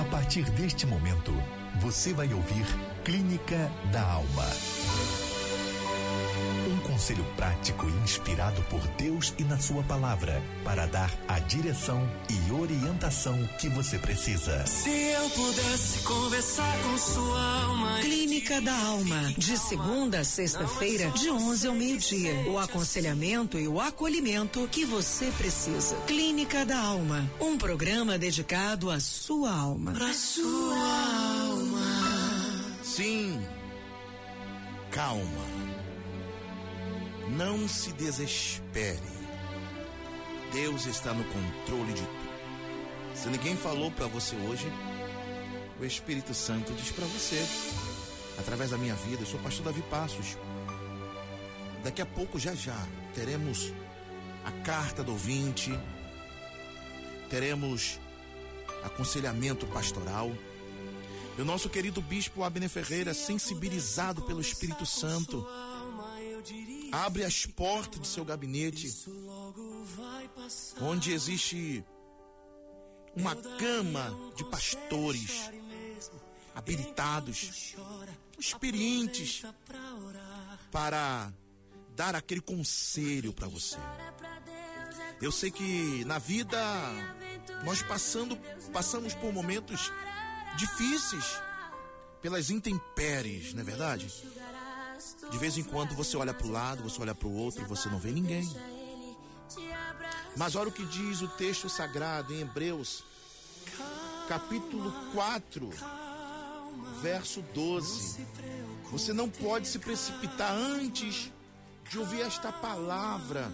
A partir deste momento, você vai ouvir Clínica da Alma. Conselho prático e inspirado por Deus e na Sua palavra para dar a direção e orientação que você precisa. Se eu pudesse conversar com sua alma. Clínica da Alma, de segunda a sexta-feira, de 11 ao meio-dia. O aconselhamento e o acolhimento que você precisa. Clínica da Alma, um programa dedicado à sua alma. Pra sua alma. Sim. Calma. Não se desespere. Deus está no controle de tudo. Se ninguém falou para você hoje, o Espírito Santo diz para você, através da minha vida, eu sou pastor Davi Passos. Daqui a pouco, já já, teremos a carta do ouvinte, teremos aconselhamento pastoral. E o nosso querido bispo Abner Ferreira, sensibilizado pelo Espírito Santo, abre as portas de seu gabinete, onde existe uma gama de pastores habilitados, experientes, para dar aquele conselho para você. Eu sei que na vida nós passando, passamos por momentos difíceis, pelas intempéries, não é verdade? De vez em quando você olha para o lado, você olha para o outro e você não vê ninguém. Mas olha o que diz o texto sagrado em Hebreus, capítulo 4, verso 12. Você não pode se precipitar antes de ouvir esta palavra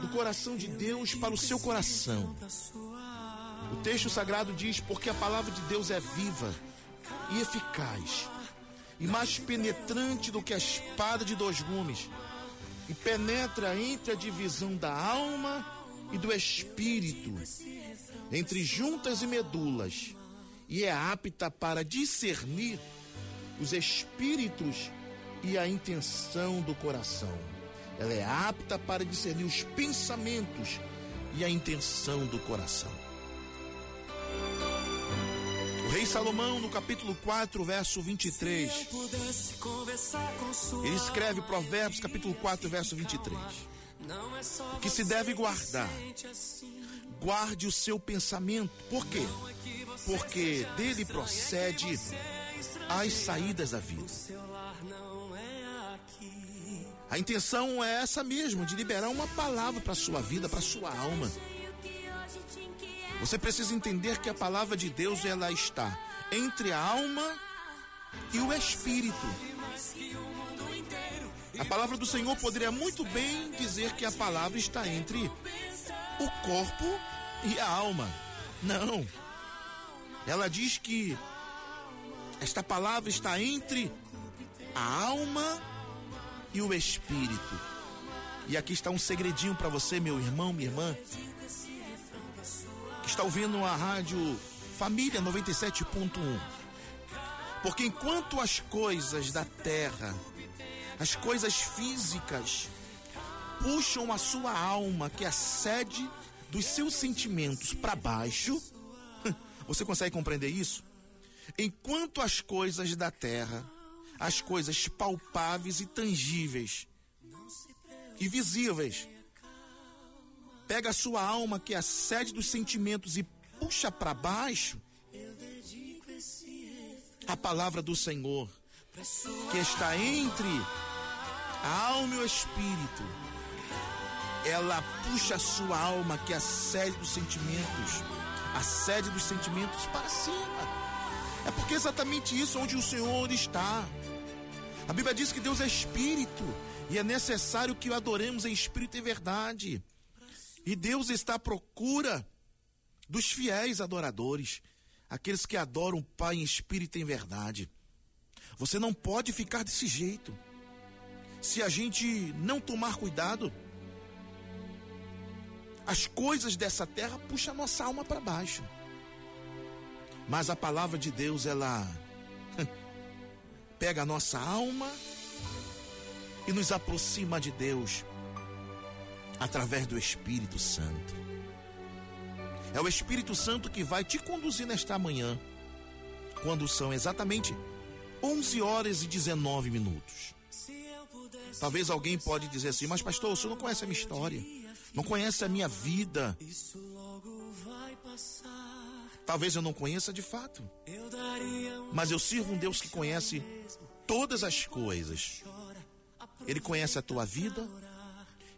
do coração de Deus para o seu coração. O texto sagrado diz: Porque a palavra de Deus é viva e eficaz, e mais penetrante do que a espada de dois gumes, e penetra entre a divisão da alma e do espírito, entre juntas e medulas, e é apta para discernir os espíritos e a intenção do coração. Ela é apta para discernir os pensamentos e a intenção do coração. Rei Salomão, no capítulo 4, verso 23, ele escreve Provérbios, capítulo 4, verso 23. O que se deve guardar? Guarde o seu pensamento. Por quê? Porque dele procede as saídas da vida. A intenção é essa mesmo, de liberar uma palavra para sua vida, para sua alma. Você precisa entender que a palavra de Deus ela está entre a alma e o espírito. A palavra do Senhor poderia muito bem dizer que a palavra está entre o corpo e a alma. Não. Ela diz que esta palavra está entre a alma e o espírito. E aqui está um segredinho para você, meu irmão, minha irmã, está ouvindo a rádio Família 97.1. Porque enquanto as coisas da terra, as coisas físicas, puxam a sua alma, que é a sede dos seus sentimentos, para baixo, você consegue compreender isso? Enquanto as coisas da terra, as coisas palpáveis e tangíveis e visíveis, pega a sua alma, que é a sede dos sentimentos, e puxa para baixo a palavra do Senhor, que está entre a alma e o espírito. Ela puxa a sua alma, que é a sede dos sentimentos, a sede dos sentimentos para cima. É porque é exatamente isso onde o Senhor está. A Bíblia diz que Deus é espírito e é necessário que o adoremos em espírito e verdade. E Deus está à procura dos fiéis adoradores, aqueles que adoram o Pai em espírito e em verdade. Você não pode ficar desse jeito. Se a gente não tomar cuidado, as coisas dessa terra puxam a nossa alma para baixo. Mas a palavra de Deus, ela pega a nossa alma e nos aproxima de Deus através do Espírito Santo. É o Espírito Santo que vai te conduzir nesta manhã, quando são exatamente 11 horas e 19 minutos. Talvez alguém pode dizer assim, mas pastor, o senhor não conhece a minha história, não conhece a minha vida. Talvez eu não conheça de fato, mas eu sirvo um Deus que conhece todas as coisas. Ele conhece a tua vida,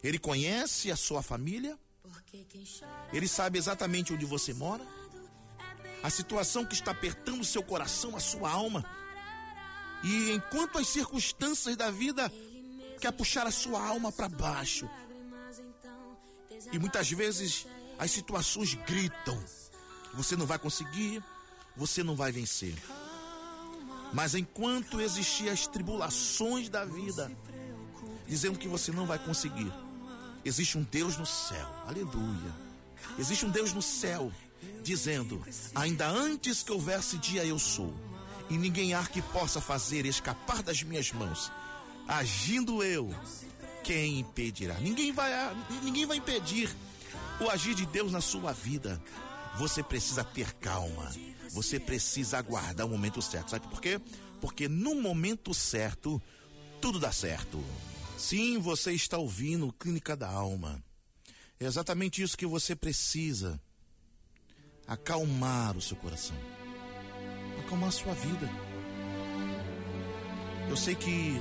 ele conhece a sua família, ele sabe exatamente onde você mora, a situação que está apertando o seu coração, a sua alma. E enquanto as circunstâncias da vida quer puxar a sua alma para baixo. E muitas vezes as situações gritam: você não vai conseguir, você não vai vencer. Mas enquanto existir as tribulações da vida, dizendo que você não vai conseguir, existe um Deus no céu, aleluia. Existe um Deus no céu, dizendo: ainda antes que houvesse dia eu sou, e ninguém há que possa fazer escapar das minhas mãos. Agindo eu, quem impedirá? Ninguém vai, ninguém vai impedir o agir de Deus na sua vida. Você precisa ter calma. Você precisa aguardar o momento certo. Sabe por quê? Porque no momento certo, tudo dá certo. Sim, você está ouvindo Clínica da Alma. É exatamente isso que você precisa. Acalmar o seu coração. Acalmar a sua vida. Eu sei que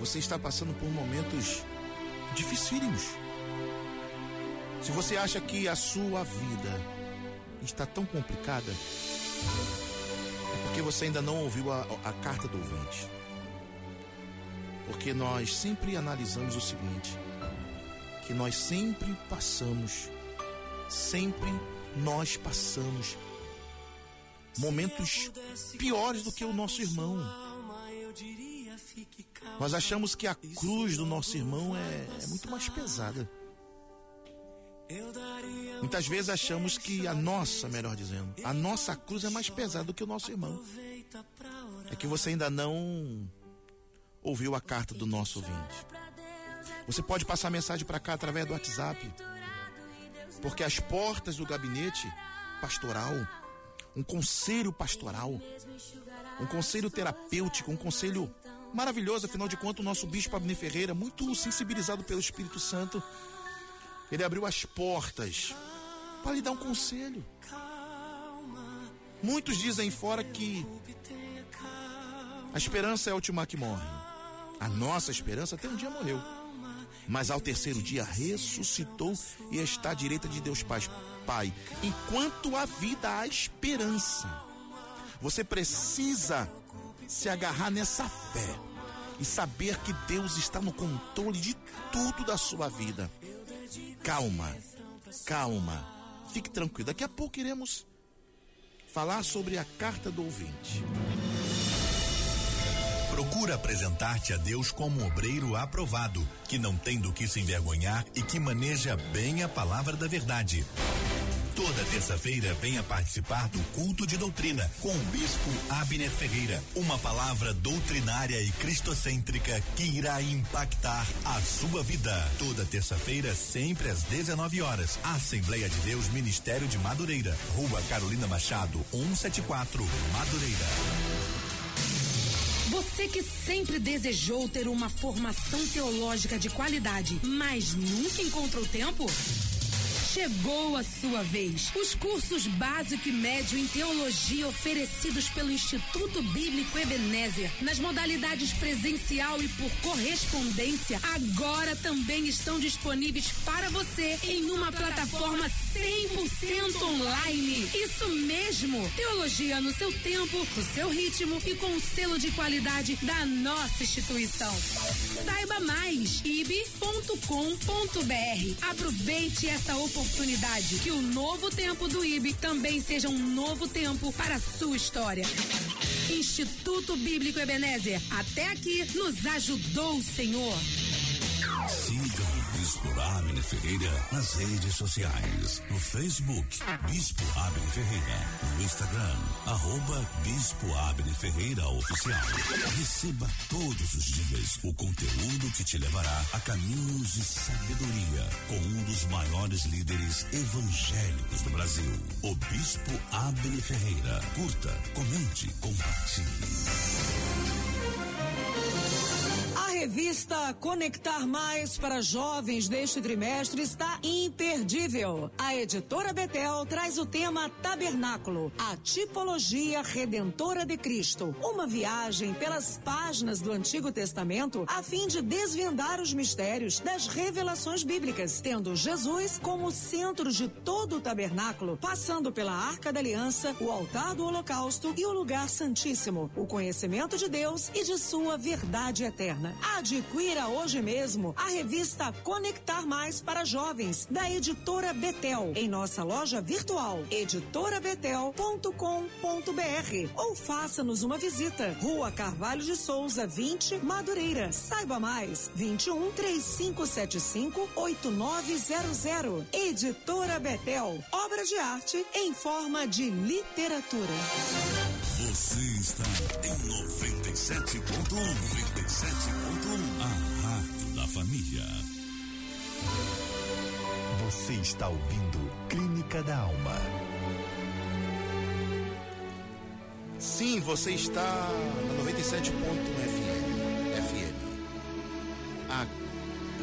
você está passando por momentos dificílimos. Se você acha que a sua vida está tão complicada, é porque você ainda não ouviu a, a carta do ouvinte. Porque nós sempre analisamos o seguinte: que nós sempre passamos, sempre nós passamos momentos piores do que o nosso irmão. Nós achamos que a cruz do nosso irmão é, é muito mais pesada. Muitas vezes achamos que a nossa, melhor dizendo, a nossa cruz é mais pesada do que o nosso irmão. É que você ainda não ouviu a carta do nosso ouvinte. Você pode passar mensagem para cá através do WhatsApp. Porque as portas do gabinete pastoral, um conselho pastoral, um conselho terapêutico, um conselho maravilhoso, afinal de contas, o nosso bispo Abner Ferreira, muito sensibilizado pelo Espírito Santo, ele abriu as portas para lhe dar um conselho. Muitos dizem fora que a esperança é a última que morre. A nossa esperança até um dia morreu. Mas ao terceiro dia ressuscitou e está à direita de Deus Pai. Pai, enquanto a vida há esperança. Você precisa se agarrar nessa fé e saber que Deus está no controle de tudo da sua vida. Calma, calma, fique tranquilo. Daqui a pouco iremos falar sobre a carta do ouvinte. Procura apresentar-te a Deus como um obreiro aprovado, que não tem do que se envergonhar e que maneja bem a palavra da verdade. Toda terça-feira venha participar do culto de doutrina com o bispo Abner Ferreira. Uma palavra doutrinária e cristocêntrica que irá impactar a sua vida. Toda terça-feira, sempre às 19 horas. Assembleia de Deus, Ministério de Madureira. Rua Carolina Machado, 174, Madureira. Você que sempre desejou ter uma formação teológica de qualidade, mas nunca encontrou tempo? Chegou a sua vez. Os cursos básico e médio em teologia oferecidos pelo Instituto Bíblico Ebenezer, nas modalidades presencial e por correspondência, agora também estão disponíveis para você em uma plataforma 100% online. Isso mesmo! Teologia no seu tempo, no seu ritmo e com o selo de qualidade da nossa instituição. Saiba mais ib.com.br. Aproveite essa oportunidade oportunidade. Que o novo tempo do IB também seja um novo tempo para a sua história. Instituto Bíblico Ebenezer, até aqui nos ajudou o Senhor. O Bispo Abner Ferreira nas redes sociais. No Facebook, Bispo Abner Ferreira. No Instagram, arroba Bispo Abner Ferreira Oficial. Receba todos os dias o conteúdo que te levará a caminhos de sabedoria com um dos maiores líderes evangélicos do Brasil, o Bispo Abner Ferreira. Curta, comente, compartilhe revista Conectar Mais para jovens deste trimestre está imperdível. A editora Betel traz o tema Tabernáculo, a tipologia redentora de Cristo. Uma viagem pelas páginas do Antigo Testamento a fim de desvendar os mistérios das revelações bíblicas, tendo Jesus como centro de todo o tabernáculo, passando pela Arca da Aliança, o altar do Holocausto e o lugar santíssimo, o conhecimento de Deus e de sua verdade eterna. Adquira hoje mesmo a revista Conectar Mais para Jovens, da editora Betel, em nossa loja virtual, editorabetel.com.br. Ou faça-nos uma visita. Rua Carvalho de Souza, 20, Madureira. Saiba mais: 21 3575 8900. Editora Betel, obra de arte em forma de literatura. Você está em 97.1. 97.1, a Rádio da Família. Você está ouvindo Clínica da Alma. Sim, você está na 97.1 FM, FM, a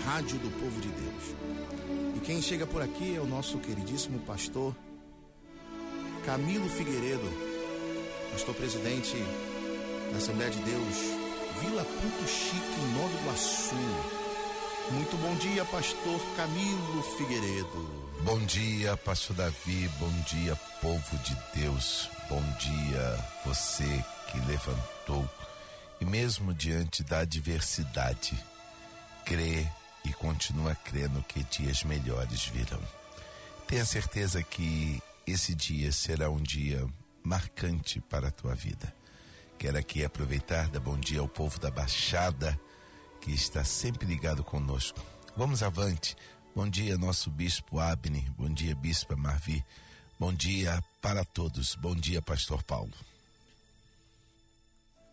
Rádio do Povo de Deus. E quem chega por aqui é o nosso queridíssimo pastor Camilo Figueiredo, pastor presidente da Assembleia de Deus Vila Ponto Chique, em Nova Iguaçu. Muito bom dia, pastor Camilo Figueiredo. Bom dia, pastor Davi. Bom dia, povo de Deus. Bom dia, você que levantou e mesmo diante da adversidade, crê e continua crendo que dias melhores virão. Tenha certeza que esse dia será um dia marcante para a tua vida. Quero aqui aproveitar da bom dia ao povo da Baixada que está sempre ligado conosco. Vamos avante. Bom dia, nosso bispo Abner. Bom dia, bispa Marvi. Bom dia para todos. Bom dia, pastor Paulo.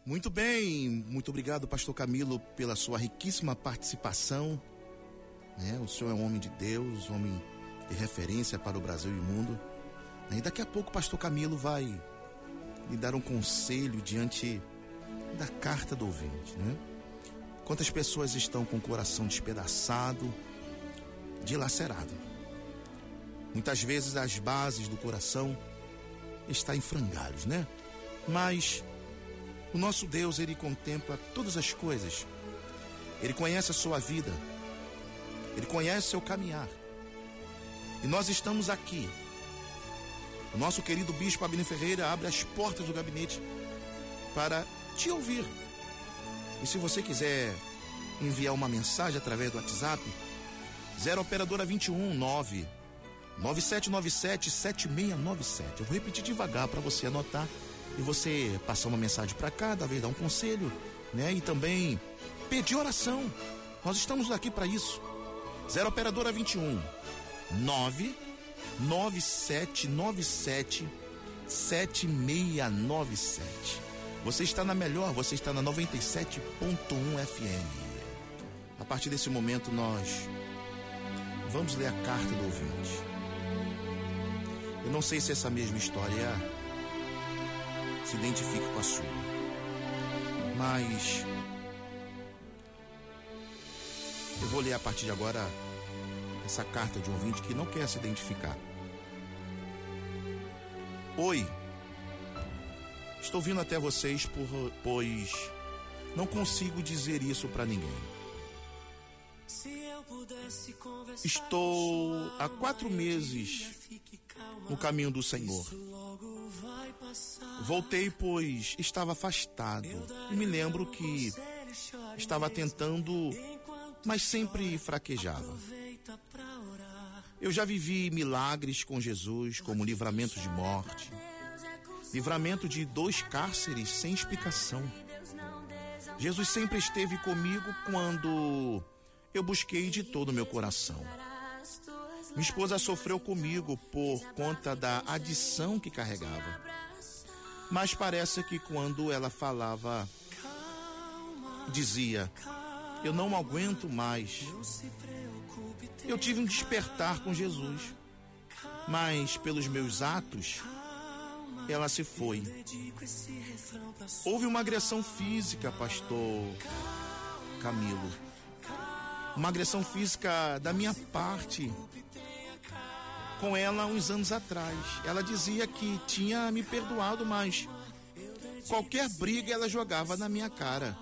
Muito bem, muito obrigado, pastor Camilo, pela sua riquíssima participação. Né? O senhor é um homem de Deus, homem de referência para o Brasil e o mundo. E daqui a pouco pastor Camilo vai lhe dar um conselho diante da carta do ouvinte, né? Quantas pessoas estão com o coração despedaçado, dilacerado? Muitas vezes as bases do coração estão em frangalhos, né? Mas o nosso Deus, ele contempla todas as coisas. Ele conhece a sua vida. Ele conhece o seu caminhar. E nós estamos aqui o nosso querido bispo Abner Ferreira abre as portas do gabinete para te ouvir. E se você quiser enviar uma mensagem através do WhatsApp, 0 operadora 21 9 9797 7697. Eu vou repetir devagar para você anotar e você passar uma mensagem para cá, da vez dar um conselho, né? E também pedir oração. Nós estamos aqui para isso. 0 operadora 21 9 9797 7697. Você está na melhor, você está na 97.1 FM. A partir desse momento nós vamos ler a carta do ouvinte. Eu não sei se essa mesma história se identifica com a sua. Mas eu vou ler a partir de agora essa carta de um ouvinte que não quer se identificar. Oi, estou vindo até vocês por, pois não consigo dizer isso para ninguém. Estou há quatro meses no caminho do Senhor. Voltei, pois estava afastado. E me lembro que estava tentando, mas sempre fraquejava. Eu já vivi milagres com Jesus, como livramento de morte, livramento de dois cárceres sem explicação. Jesus sempre esteve comigo quando eu busquei de todo o meu coração. Minha esposa sofreu comigo por conta da adição que carregava. Mas parece que quando ela falava, dizia: Eu não aguento mais. Eu tive um despertar com Jesus. Mas pelos meus atos, ela se foi. Houve uma agressão física, pastor Camilo. Uma agressão física da minha parte com ela uns anos atrás. Ela dizia que tinha me perdoado, mas qualquer briga ela jogava na minha cara.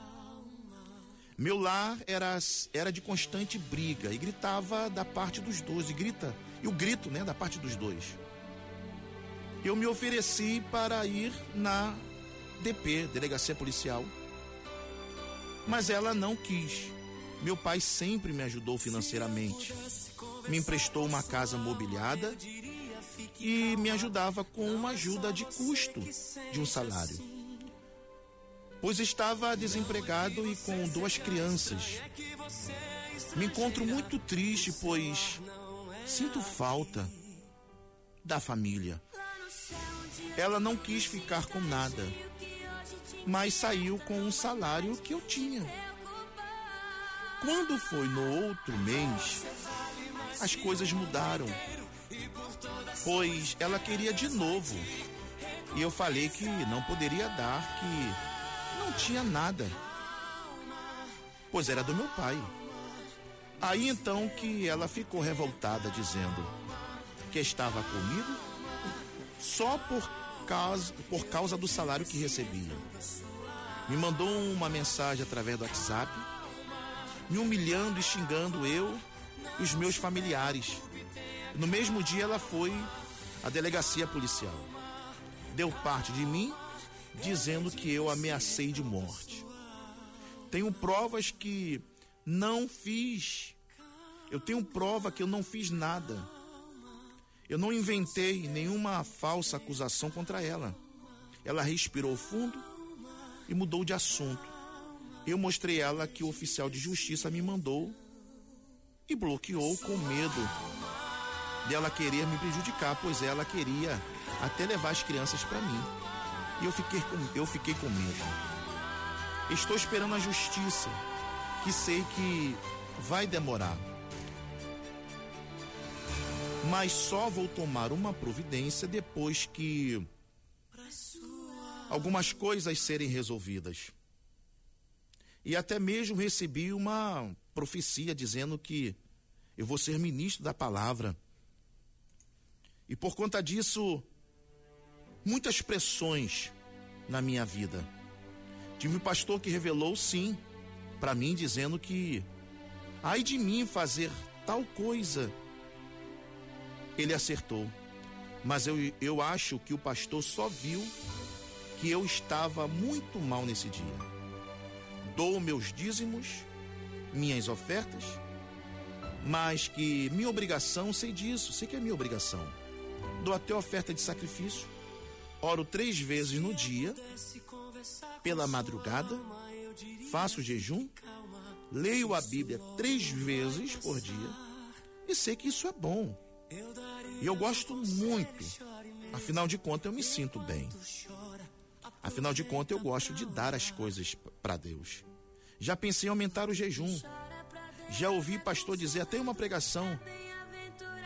Meu lar era, era de constante briga e gritava da parte dos dois, e grita, e o grito, né, da parte dos dois. Eu me ofereci para ir na DP, Delegacia Policial, mas ela não quis. Meu pai sempre me ajudou financeiramente. Me emprestou uma casa mobiliada e me ajudava com uma ajuda de custo de um salário pois estava desempregado e com duas crianças. Me encontro muito triste, pois sinto falta da família. Ela não quis ficar com nada, mas saiu com um salário que eu tinha. Quando foi no outro mês, as coisas mudaram, pois ela queria de novo. E eu falei que não poderia dar, que não tinha nada, pois era do meu pai. Aí então que ela ficou revoltada, dizendo que estava comigo só por causa, por causa do salário que recebia. Me mandou uma mensagem através do WhatsApp, me humilhando e xingando eu e os meus familiares. No mesmo dia ela foi à delegacia policial. Deu parte de mim dizendo que eu ameacei de morte. Tenho provas que não fiz. Eu tenho prova que eu não fiz nada. Eu não inventei nenhuma falsa acusação contra ela. Ela respirou fundo e mudou de assunto. Eu mostrei a ela que o oficial de justiça me mandou e bloqueou com medo dela querer me prejudicar, pois ela queria até levar as crianças para mim. E eu fiquei com, eu fiquei com medo. Estou esperando a justiça, que sei que vai demorar. Mas só vou tomar uma providência depois que algumas coisas serem resolvidas. E até mesmo recebi uma profecia dizendo que eu vou ser ministro da palavra. E por conta disso, muitas pressões na minha vida. Tive um pastor que revelou sim para mim dizendo que ai de mim fazer tal coisa. Ele acertou. Mas eu, eu acho que o pastor só viu que eu estava muito mal nesse dia. Dou meus dízimos, minhas ofertas, mas que minha obrigação, sei disso, sei que é minha obrigação. Dou até oferta de sacrifício oro três vezes no dia, pela madrugada, faço jejum, leio a Bíblia três vezes por dia e sei que isso é bom. E eu gosto muito. Afinal de contas, eu me sinto bem. Afinal de contas, eu gosto de dar as coisas para Deus. Já pensei em aumentar o jejum. Já ouvi pastor dizer até uma pregação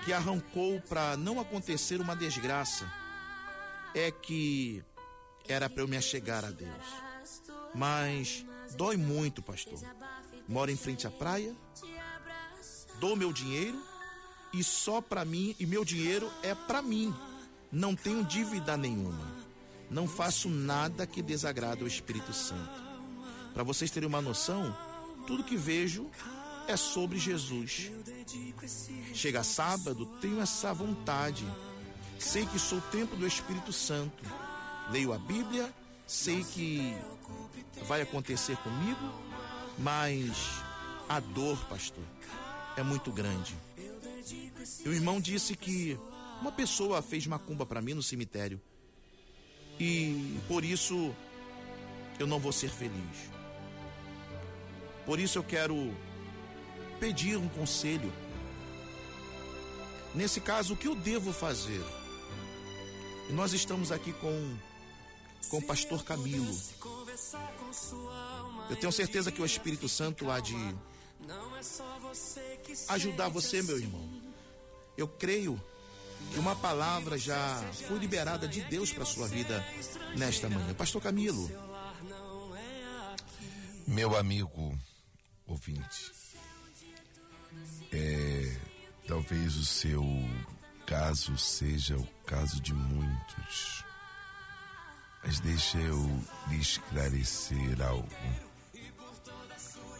que arrancou para não acontecer uma desgraça é que era para eu me achegar a Deus. Mas dói muito, pastor. Moro em frente à praia, dou meu dinheiro e só para mim, e meu dinheiro é para mim. Não tenho dívida nenhuma. Não faço nada que desagrade o Espírito Santo. Para vocês terem uma noção, tudo que vejo é sobre Jesus. Chega sábado, tenho essa vontade Sei que sou templo do Espírito Santo. Leio a Bíblia, sei que vai acontecer comigo, mas a dor, pastor, é muito grande. E o irmão disse que uma pessoa fez macumba para mim no cemitério. E por isso eu não vou ser feliz. Por isso eu quero pedir um conselho. Nesse caso, o que eu devo fazer? E nós estamos aqui com com o pastor Camilo. Eu tenho certeza que o Espírito Santo há de ajudar você, meu irmão. Eu creio que uma palavra já foi liberada de Deus para sua vida nesta manhã. Pastor Camilo. Meu amigo ouvinte, é, talvez o seu caso seja o caso de muitos, mas deixa eu lhe esclarecer algo.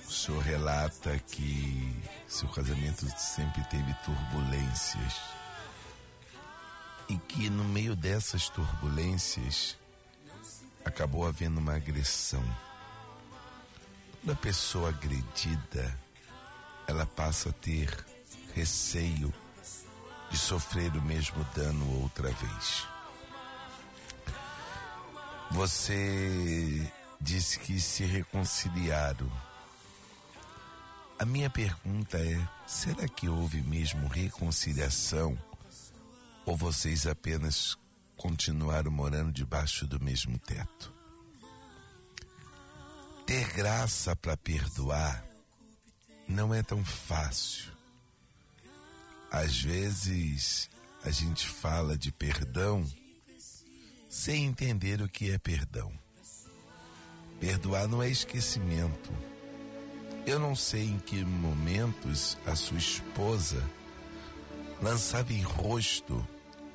O senhor relata que seu casamento sempre teve turbulências e que no meio dessas turbulências acabou havendo uma agressão. Toda pessoa agredida, ela passa a ter receio de sofrer o mesmo dano outra vez. Você disse que se reconciliaram. A minha pergunta é: será que houve mesmo reconciliação? Ou vocês apenas continuaram morando debaixo do mesmo teto? Ter graça para perdoar não é tão fácil. Às vezes a gente fala de perdão sem entender o que é perdão. Perdoar não é esquecimento. Eu não sei em que momentos a sua esposa lançava em rosto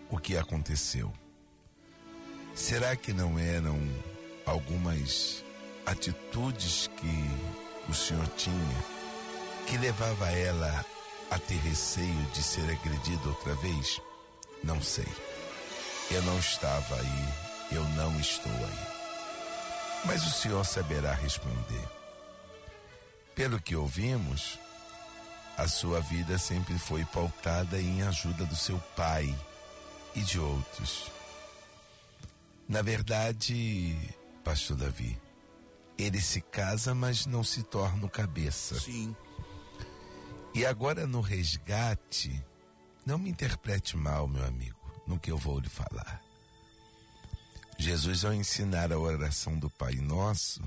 o que aconteceu. Será que não eram algumas atitudes que o senhor tinha que levava ela a ter receio de ser agredida outra vez? Não sei. Eu não estava aí, eu não estou aí. Mas o senhor saberá responder. Pelo que ouvimos, a sua vida sempre foi pautada em ajuda do seu pai e de outros. Na verdade, pastor Davi, ele se casa, mas não se torna cabeça. Sim. E agora no resgate, não me interprete mal, meu amigo, no que eu vou lhe falar. Jesus, ao ensinar a oração do Pai Nosso,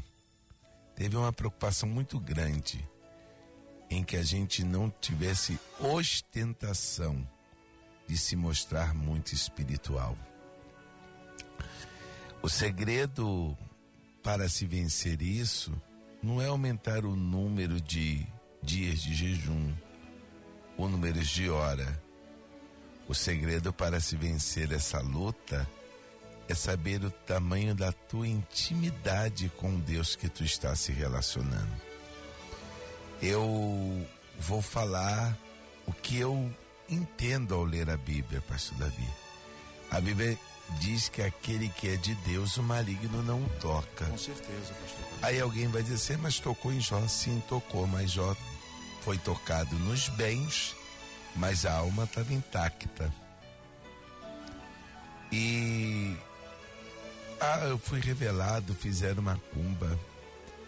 teve uma preocupação muito grande em que a gente não tivesse ostentação de se mostrar muito espiritual. O segredo para se vencer isso não é aumentar o número de dias de jejum, ou números de hora. O segredo para se vencer essa luta é saber o tamanho da tua intimidade com Deus que tu está se relacionando. Eu vou falar o que eu entendo ao ler a Bíblia, pastor Davi. A Bíblia diz que aquele que é de Deus, o maligno não toca. Com certeza, pastor. Aí alguém vai dizer, mas tocou em Jó? Sim, tocou, mas Jó foi tocado nos bens, mas a alma estava intacta. E ah, eu fui revelado, fizeram uma cumba.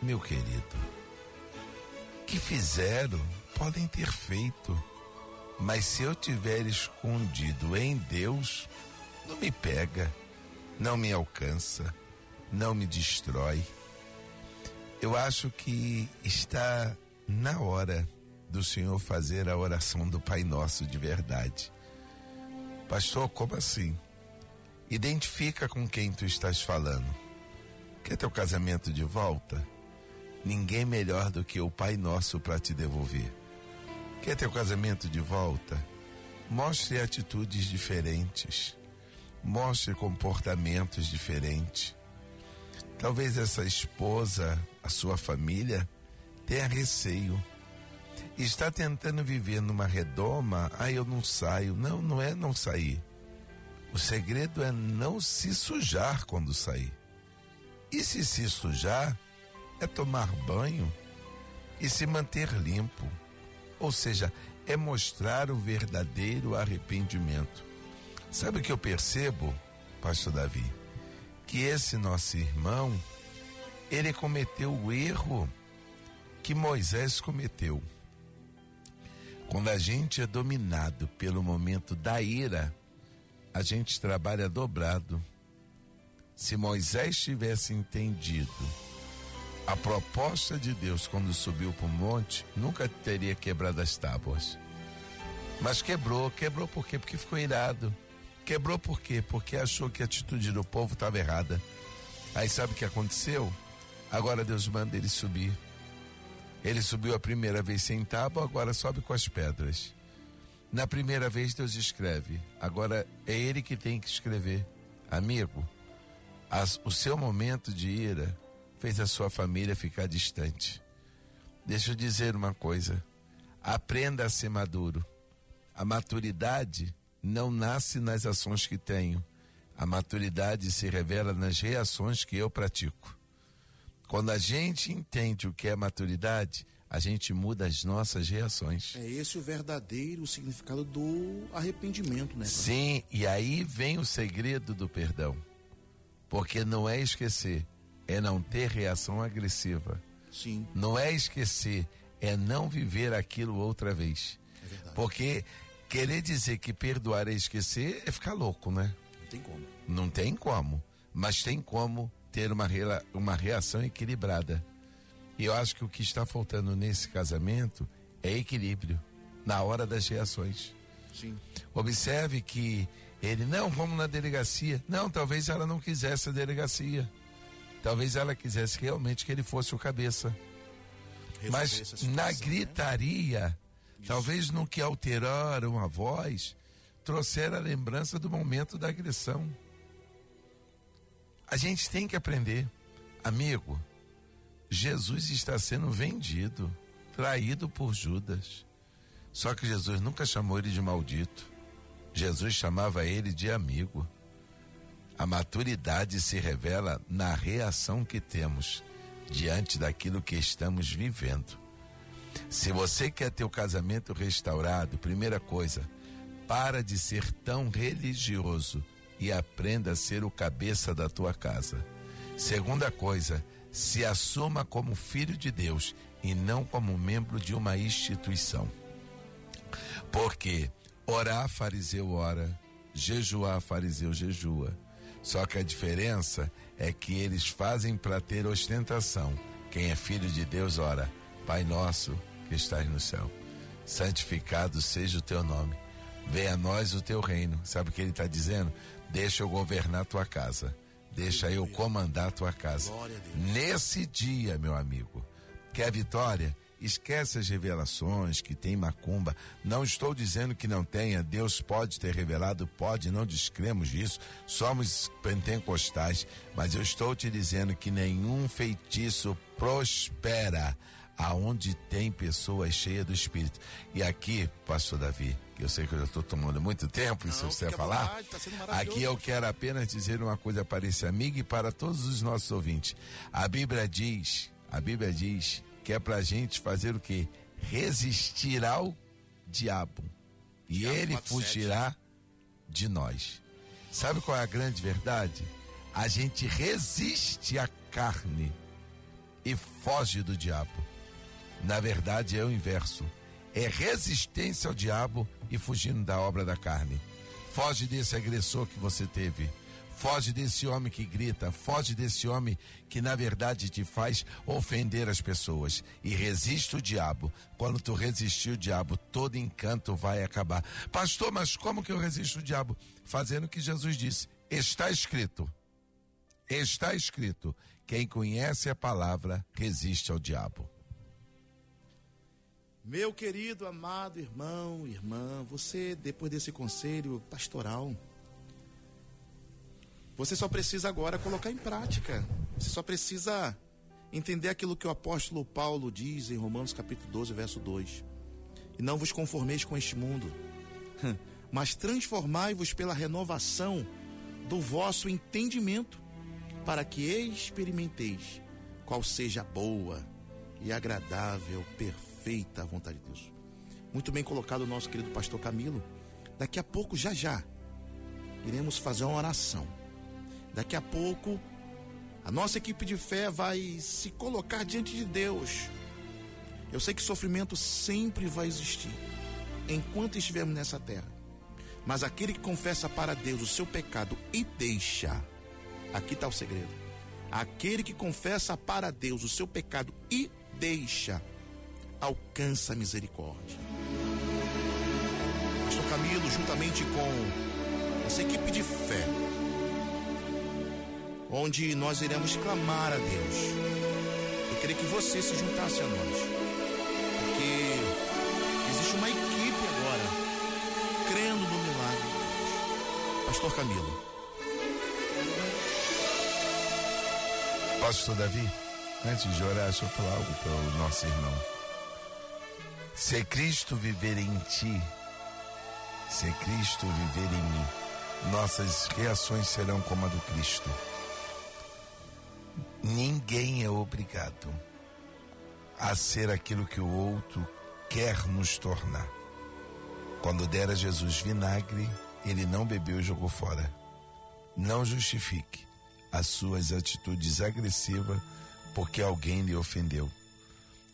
Meu querido, que fizeram, podem ter feito, mas se eu tiver escondido em Deus, não me pega, não me alcança, não me destrói. Eu acho que está na hora do Senhor fazer a oração do Pai Nosso de verdade. Pastor, como assim? Identifica com quem tu estás falando. Quer teu casamento de volta? Ninguém melhor do que o Pai Nosso para te devolver. Quer teu casamento de volta? Mostre atitudes diferentes. Mostre comportamentos diferentes. Talvez essa esposa, a sua família, tenha receio está tentando viver numa redoma, ah, eu não saio. Não, não é não sair. O segredo é não se sujar quando sair. E se se sujar, é tomar banho e se manter limpo. Ou seja, é mostrar o verdadeiro arrependimento. Sabe o que eu percebo, Pastor Davi? Que esse nosso irmão, ele cometeu o erro que Moisés cometeu Quando a gente é dominado pelo momento da ira, a gente trabalha dobrado. Se Moisés tivesse entendido a proposta de Deus quando subiu para o monte, nunca teria quebrado as tábuas. Mas quebrou, quebrou por quê? Porque ficou irado. Quebrou por quê? Porque achou que a atitude do povo estava errada. Aí sabe o que aconteceu? Agora Deus manda ele subir. Ele subiu a primeira vez sem tábua, agora sobe com as pedras. Na primeira vez Deus escreve, agora é ele que tem que escrever. Amigo, as, o seu momento de ira fez a sua família ficar distante. Deixa eu dizer uma coisa: aprenda a ser maduro. A maturidade não nasce nas ações que tenho. A maturidade se revela nas reações que eu pratico. Quando a gente entende o que é maturidade, a gente muda as nossas reações. É esse o verdadeiro significado do arrependimento, né? Sim, e aí vem o segredo do perdão. Porque não é esquecer, é não ter reação agressiva. Sim. Não é esquecer, é não viver aquilo outra vez. É verdade. Porque querer dizer que perdoar é esquecer é ficar louco, né? Não tem como. Não tem como. Mas tem como ter uma, uma reação equilibrada. E eu acho que o que está faltando nesse casamento é equilíbrio na hora das reações. Sim. Observe que ele, não, vamos na delegacia. Não, talvez ela não quisesse a delegacia. Talvez ela quisesse realmente que ele fosse o cabeça. Mas situação, na né? gritaria, né? talvez no que alteraram a voz, trouxeram a lembrança do momento da agressão. A gente tem que aprender, amigo. Jesus está sendo vendido, traído por Judas. Só que Jesus nunca chamou ele de maldito. Jesus chamava ele de amigo. A maturidade se revela na reação que temos diante daquilo que estamos vivendo. Se você quer ter o casamento restaurado, primeira coisa, para de ser tão religioso e aprenda a ser o cabeça da tua casa. Segunda coisa, se assuma como filho de Deus e não como membro de uma instituição. Porque orar fariseu ora, jejuar fariseu jejua. Só que a diferença é que eles fazem para ter ostentação. Quem é filho de Deus ora, Pai nosso que estás no céu, santificado seja o teu nome. Venha a nós o teu reino. Sabe o que ele está dizendo? Deixa eu governar tua casa. Deixa eu comandar a tua casa. Nesse dia, meu amigo, quer vitória? Esquece as revelações que tem macumba. Não estou dizendo que não tenha. Deus pode ter revelado, pode, não descremos disso. Somos pentecostais. Mas eu estou te dizendo que nenhum feitiço prospera aonde tem pessoas cheias do Espírito. E aqui, pastor Davi, eu sei que eu já estou tomando muito tempo, isso você vai falar. tá aqui eu quero apenas dizer uma coisa para esse amigo e para todos os nossos ouvintes. A Bíblia diz, a Bíblia diz que é para a gente fazer o que? Resistir ao diabo. E diabo ele fugirá de nós. Sabe qual é a grande verdade? A gente resiste à carne e foge do diabo. Na verdade, é o inverso. É resistência ao diabo e fugindo da obra da carne. Foge desse agressor que você teve Foge desse homem que grita, foge desse homem que na verdade te faz ofender as pessoas e resiste o diabo. Quando tu resistir o diabo, todo encanto vai acabar. Pastor, mas como que eu resisto o diabo? Fazendo o que Jesus disse. Está escrito. Está escrito: quem conhece a palavra resiste ao diabo. Meu querido, amado irmão, irmã, você, depois desse conselho pastoral, você só precisa agora colocar em prática. Você só precisa entender aquilo que o apóstolo Paulo diz em Romanos capítulo 12, verso 2. E não vos conformeis com este mundo, mas transformai-vos pela renovação do vosso entendimento, para que experimenteis qual seja a boa e agradável, perfeita a vontade de Deus. Muito bem colocado o nosso querido pastor Camilo. Daqui a pouco, já já, iremos fazer uma oração Daqui a pouco, a nossa equipe de fé vai se colocar diante de Deus. Eu sei que sofrimento sempre vai existir, enquanto estivermos nessa terra. Mas aquele que confessa para Deus o seu pecado e deixa, aqui está o segredo. Aquele que confessa para Deus o seu pecado e deixa, alcança a misericórdia. Pastor Camilo, juntamente com essa equipe de fé, onde nós iremos clamar a Deus. Eu queria que você se juntasse a nós, porque existe uma equipe agora crendo no milagre de Deus. Pastor Camilo. Pastor Davi, antes de orar, eu falar algo para o nosso irmão. Se Cristo viver em ti, se Cristo viver em mim, nossas reações serão como a do Cristo. Ninguém é obrigado a ser aquilo que o outro quer nos tornar. Quando der a Jesus vinagre, ele não bebeu e jogou fora. Não justifique as suas atitudes agressivas porque alguém lhe ofendeu.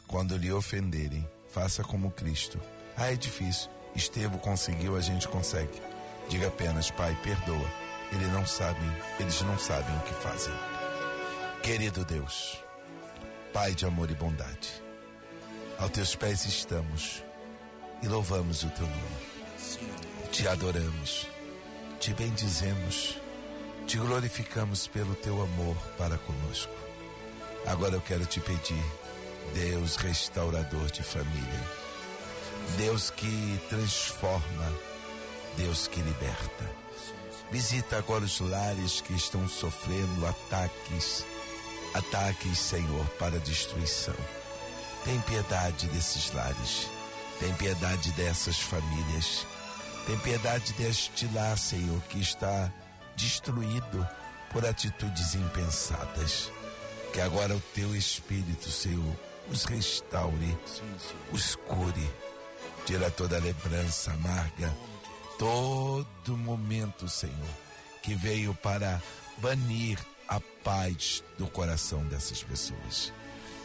Quando lhe ofenderem, faça como Cristo. Ah, é difícil. Estevão conseguiu, a gente consegue. Diga apenas, Pai, perdoa. Eles não sabem, eles não sabem o que fazem. Querido Deus, Pai de amor e bondade, aos teus pés estamos e louvamos o teu nome. Te adoramos, te bendizemos, te glorificamos pelo teu amor para conosco. Agora eu quero te pedir, Deus restaurador de família, Deus que transforma, Deus que liberta. Visita agora os lares que estão sofrendo ataques Ataques, Senhor, para destruição. Tem piedade desses lares. Tem piedade dessas famílias. Tem piedade deste lar, Senhor, que está destruído por atitudes impensadas. Que agora o teu Espírito, Senhor, os restaure, os cure, tira toda lembrança amarga, todo momento, Senhor, que veio para banir a paz do coração dessas pessoas.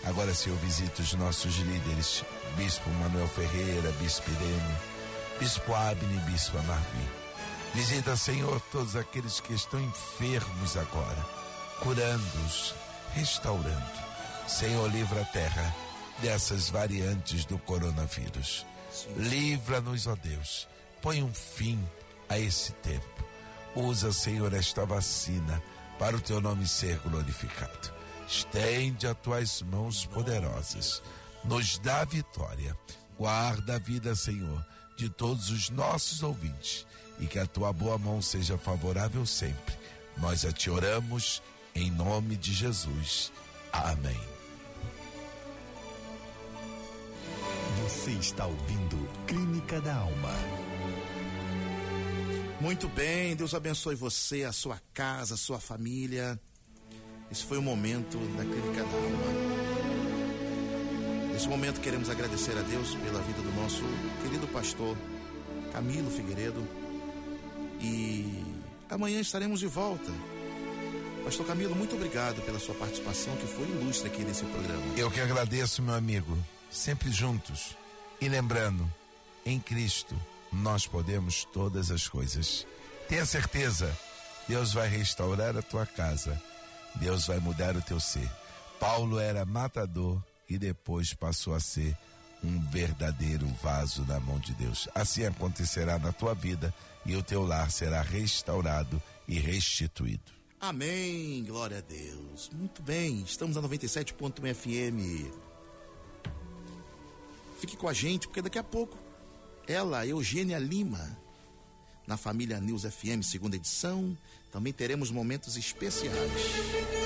Agora, Senhor, visita os nossos líderes, Bispo Manuel Ferreira, Bispo Irene, Bispo Abne, Bispo Amarvi. Visita, Senhor, todos aqueles que estão enfermos agora, curando-os, restaurando. Senhor, livra a terra dessas variantes do coronavírus. Livra-nos, ó Deus. Põe um fim a esse tempo. Usa, Senhor, esta vacina para o teu nome ser glorificado. Estende as tuas mãos poderosas, nos dá vitória. Guarda a vida, Senhor, de todos os nossos ouvintes e que a tua boa mão seja favorável sempre. Nós a te oramos em nome de Jesus. Amém. Você está ouvindo Clínica da Alma. Muito bem, Deus abençoe você, a sua casa, a sua família. Esse foi o momento da Clínica da Alma. Nesse momento queremos agradecer a Deus pela vida do nosso querido pastor Camilo Figueiredo. E amanhã estaremos de volta. Pastor Camilo, muito obrigado pela sua participação, que foi ilustre aqui nesse programa. Eu que agradeço, meu amigo. Sempre juntos. E lembrando, em Cristo nós podemos todas as coisas. Tenha certeza, Deus vai restaurar a tua casa, Deus vai mudar o teu ser. Paulo era matador e depois passou a ser um verdadeiro vaso na mão de Deus. Assim acontecerá na tua vida e o teu lar será restaurado e restituído. Amém, glória a Deus. Muito bem, estamos a 97.1 FM. Fique com a gente, porque daqui a pouco ela, Eugênia Lima, na família News FM, segunda edição. Também teremos momentos especiais.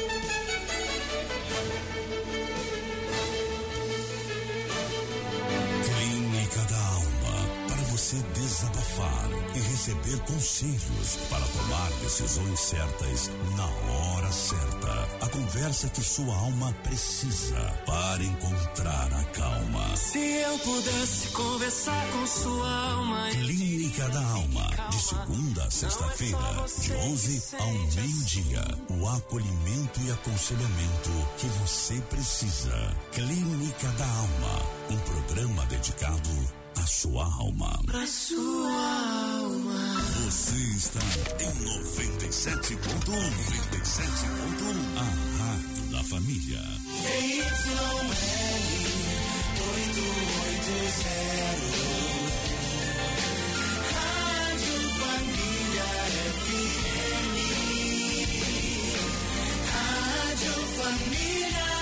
Você desabafar e receber conselhos para tomar decisões certas na hora certa. A conversa que sua alma precisa para encontrar a calma. Se eu pudesse conversar com sua alma. Clínica da Alma. De segunda a sexta-feira, de 11 ao meio-dia. O acolhimento e aconselhamento que você precisa. Clínica da Alma. Um programa dedicado sua alma. A sua alma. Você está em 97.1. 97.1. A Rádio da Família. ZYL 880. Rádio Família FM. Rádio Família